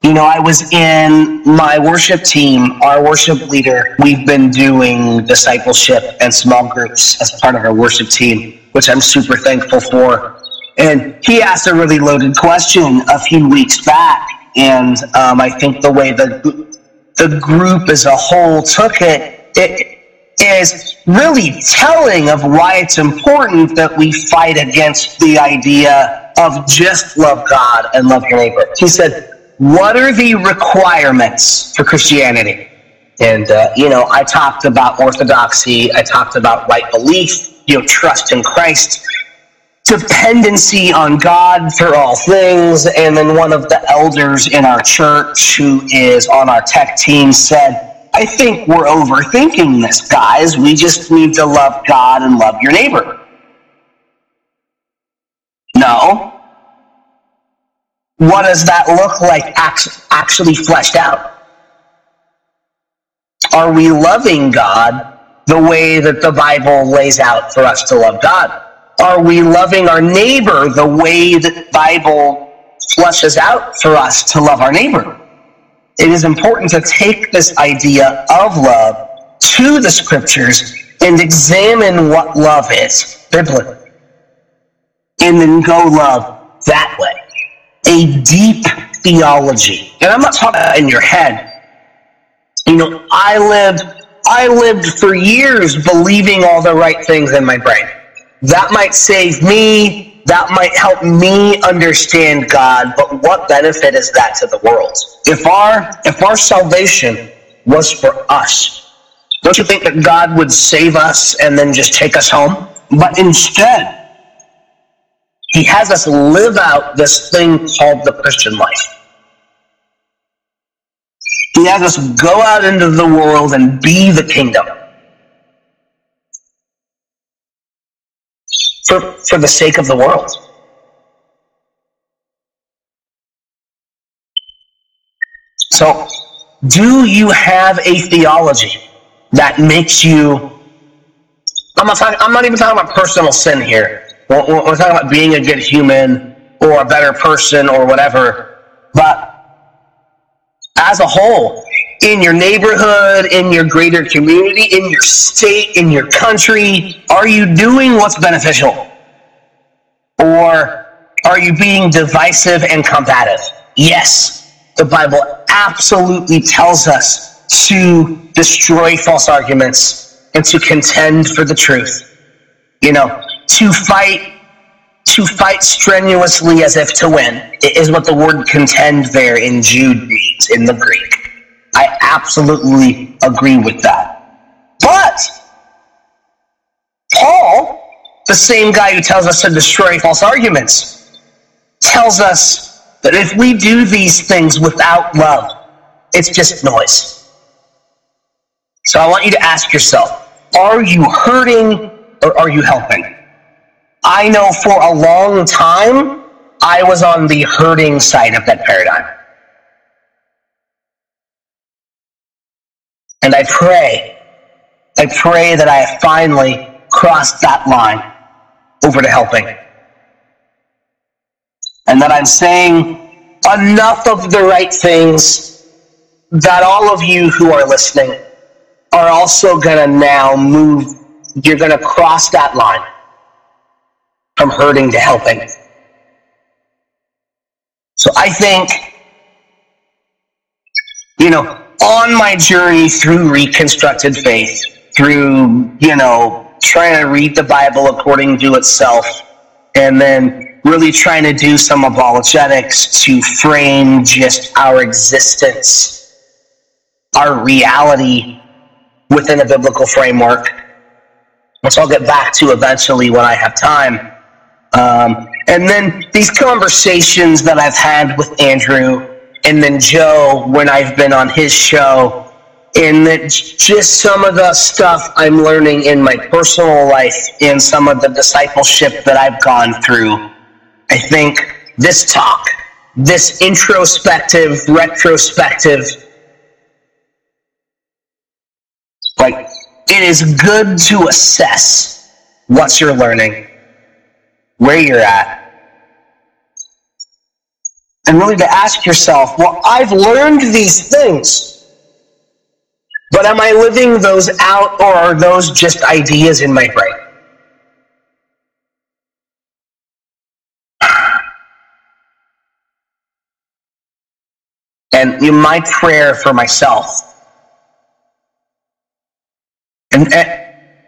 You know, I was in my worship team, our worship leader. We've been doing discipleship and small groups as part of our worship team, which I'm super thankful for. And he asked a really loaded question a few weeks back. And um, I think the way the, the group as a whole took it, it is really telling of why it's important that we fight against the idea of just love God and love your neighbor. He said, what are the requirements for Christianity? And, uh, you know, I talked about orthodoxy, I talked about right belief, you know, trust in Christ, dependency on God for all things. And then one of the elders in our church who is on our tech team said, I think we're overthinking this, guys. We just need to love God and love your neighbor. No, what does that look like actually fleshed out? Are we loving God the way that the Bible lays out for us to love God? Are we loving our neighbor the way that the Bible flushes out for us to love our neighbor? It is important to take this idea of love to the scriptures and examine what love is biblically. And then go love that way a deep theology. And I'm not talking in your head. You know, I lived I lived for years believing all the right things in my brain. That might save me, that might help me understand God, but what benefit is that to the world? If our if our salvation was for us, don't you think that God would save us and then just take us home? But instead, he has us live out this thing called the Christian life. He has us go out into the world and be the kingdom. For, for the sake of the world. So, do you have a theology that makes you I'm not talking I'm not even talking about personal sin here. We're, we're talking about being a good human or a better person or whatever. But as a whole, in your neighborhood, in your greater community, in your state, in your country, are you doing what's beneficial? Or are you being divisive and combative? Yes, the Bible absolutely tells us to destroy false arguments and to contend for the truth. You know, to fight to fight strenuously as if to win, is what the word contend there in Jude means in the Greek. I absolutely agree with that. But Paul, the same guy who tells us to destroy false arguments, tells us that if we do these things without love, it's just noise. So I want you to ask yourself are you hurting or are you helping? I know for a long time I was on the hurting side of that paradigm. And I pray, I pray that I have finally crossed that line over to helping. And that I'm saying enough of the right things that all of you who are listening are also going to now move, you're going to cross that line from hurting to helping. So I think, you know, on my journey through reconstructed faith, through, you know, trying to read the Bible according to itself, and then really trying to do some apologetics to frame just our existence, our reality within a biblical framework, which I'll get back to eventually when I have time. Um, and then these conversations that I've had with Andrew and then Joe when I've been on his show, and that just some of the stuff I'm learning in my personal life and some of the discipleship that I've gone through. I think this talk, this introspective, retrospective, like it is good to assess what you're learning where you're at. And really to ask yourself, well, I've learned these things, but am I living those out or are those just ideas in my brain? And my prayer for myself and,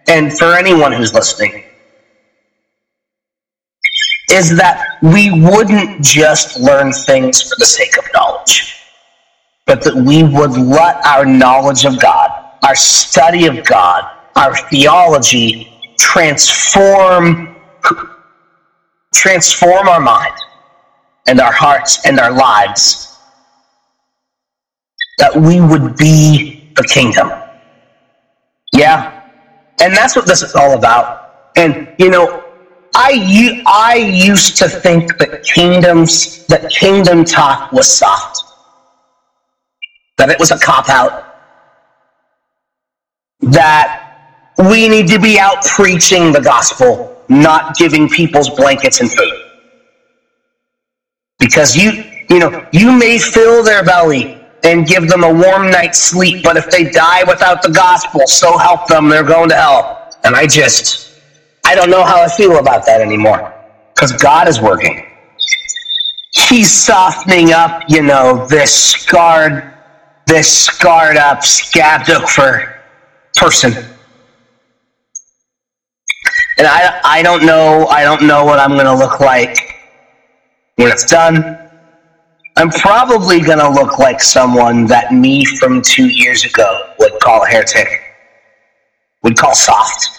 and for anyone who's listening is that we wouldn't just learn things for the sake of knowledge, but that we would let our knowledge of God, our study of God, our theology transform transform our mind and our hearts and our lives that we would be the kingdom. Yeah. And that's what this is all about. And you know, I, I used to think that kingdoms that kingdom talk was soft, that it was a cop out, that we need to be out preaching the gospel, not giving people's blankets and food. Because you, you know, you may fill their belly and give them a warm night's sleep, but if they die without the gospel, so help them, they're going to hell. And I just, I don't know how I feel about that anymore because God is working. He's softening up, you know, this scarred, this scarred up, scabbed over person. And I, I don't know, I don't know what I'm going to look like when it's done. I'm probably going to look like someone that me from two years ago would call a heretic, would call soft.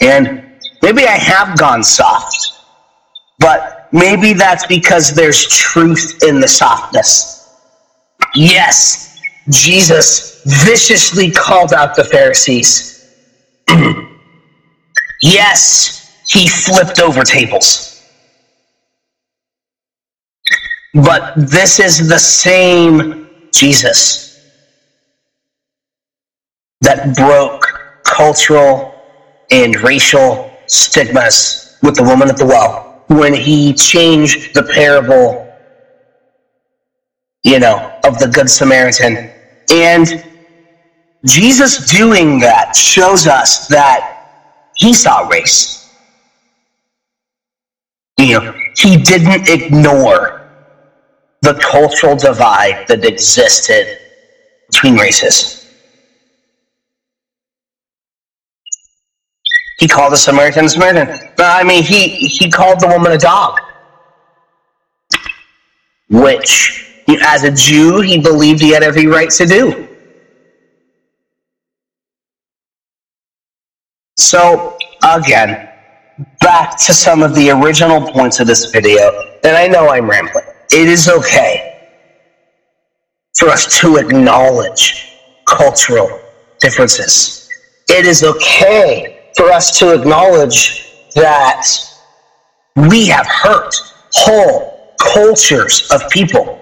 And maybe I have gone soft, but maybe that's because there's truth in the softness. Yes, Jesus viciously called out the Pharisees. yes, he flipped over tables. But this is the same Jesus that broke cultural and racial stigmas with the woman at the well when he changed the parable, you know, of the Good Samaritan. And Jesus doing that shows us that he saw race. You know, he didn't ignore the cultural divide that existed between races. He called a Samaritan Samaritan. I mean, he, he called the woman a dog. Which, as a Jew, he believed he had every right to do. So, again, back to some of the original points of this video, and I know I'm rambling. It is okay for us to acknowledge cultural differences. It is okay for us to acknowledge that we have hurt whole cultures of people.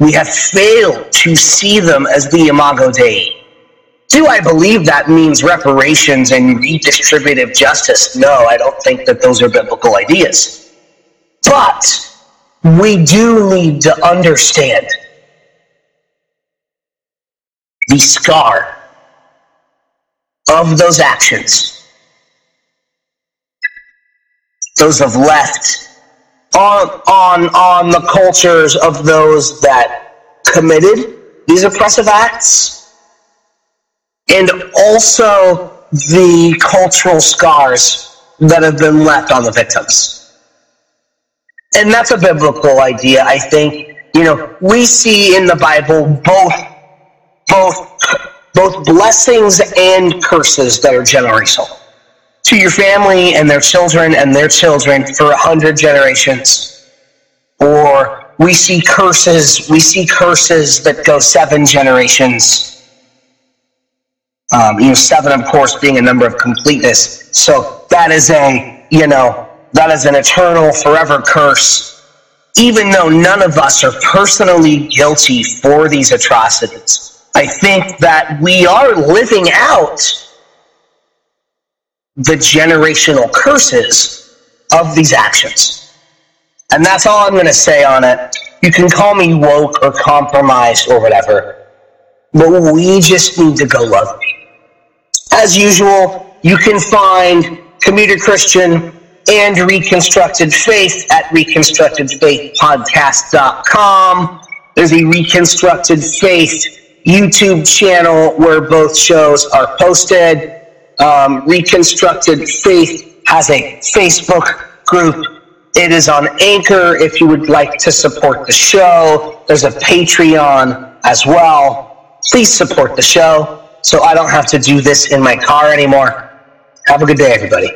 We have failed to see them as the imago Dei. Do I believe that means reparations and redistributive justice? No, I don't think that those are biblical ideas. But we do need to understand the scar of those actions. Those have left on, on, on the cultures of those that committed these oppressive acts and also the cultural scars that have been left on the victims. And that's a biblical idea, I think. You know, we see in the Bible both both both blessings and curses that are generational to your family and their children and their children for a hundred generations. Or we see curses, we see curses that go seven generations um, you know, seven, of course, being a number of completeness. So that is a, you know, that is an eternal, forever curse. Even though none of us are personally guilty for these atrocities, I think that we are living out the generational curses of these actions. And that's all I'm going to say on it. You can call me woke or compromised or whatever, but we just need to go love as usual, you can find Commuter Christian and Reconstructed Faith at reconstructedfaithpodcast.com. There's a Reconstructed Faith YouTube channel where both shows are posted. Um, Reconstructed Faith has a Facebook group. It is on Anchor if you would like to support the show. There's a Patreon as well. Please support the show so I don't have to do this in my car anymore. Have a good day, everybody.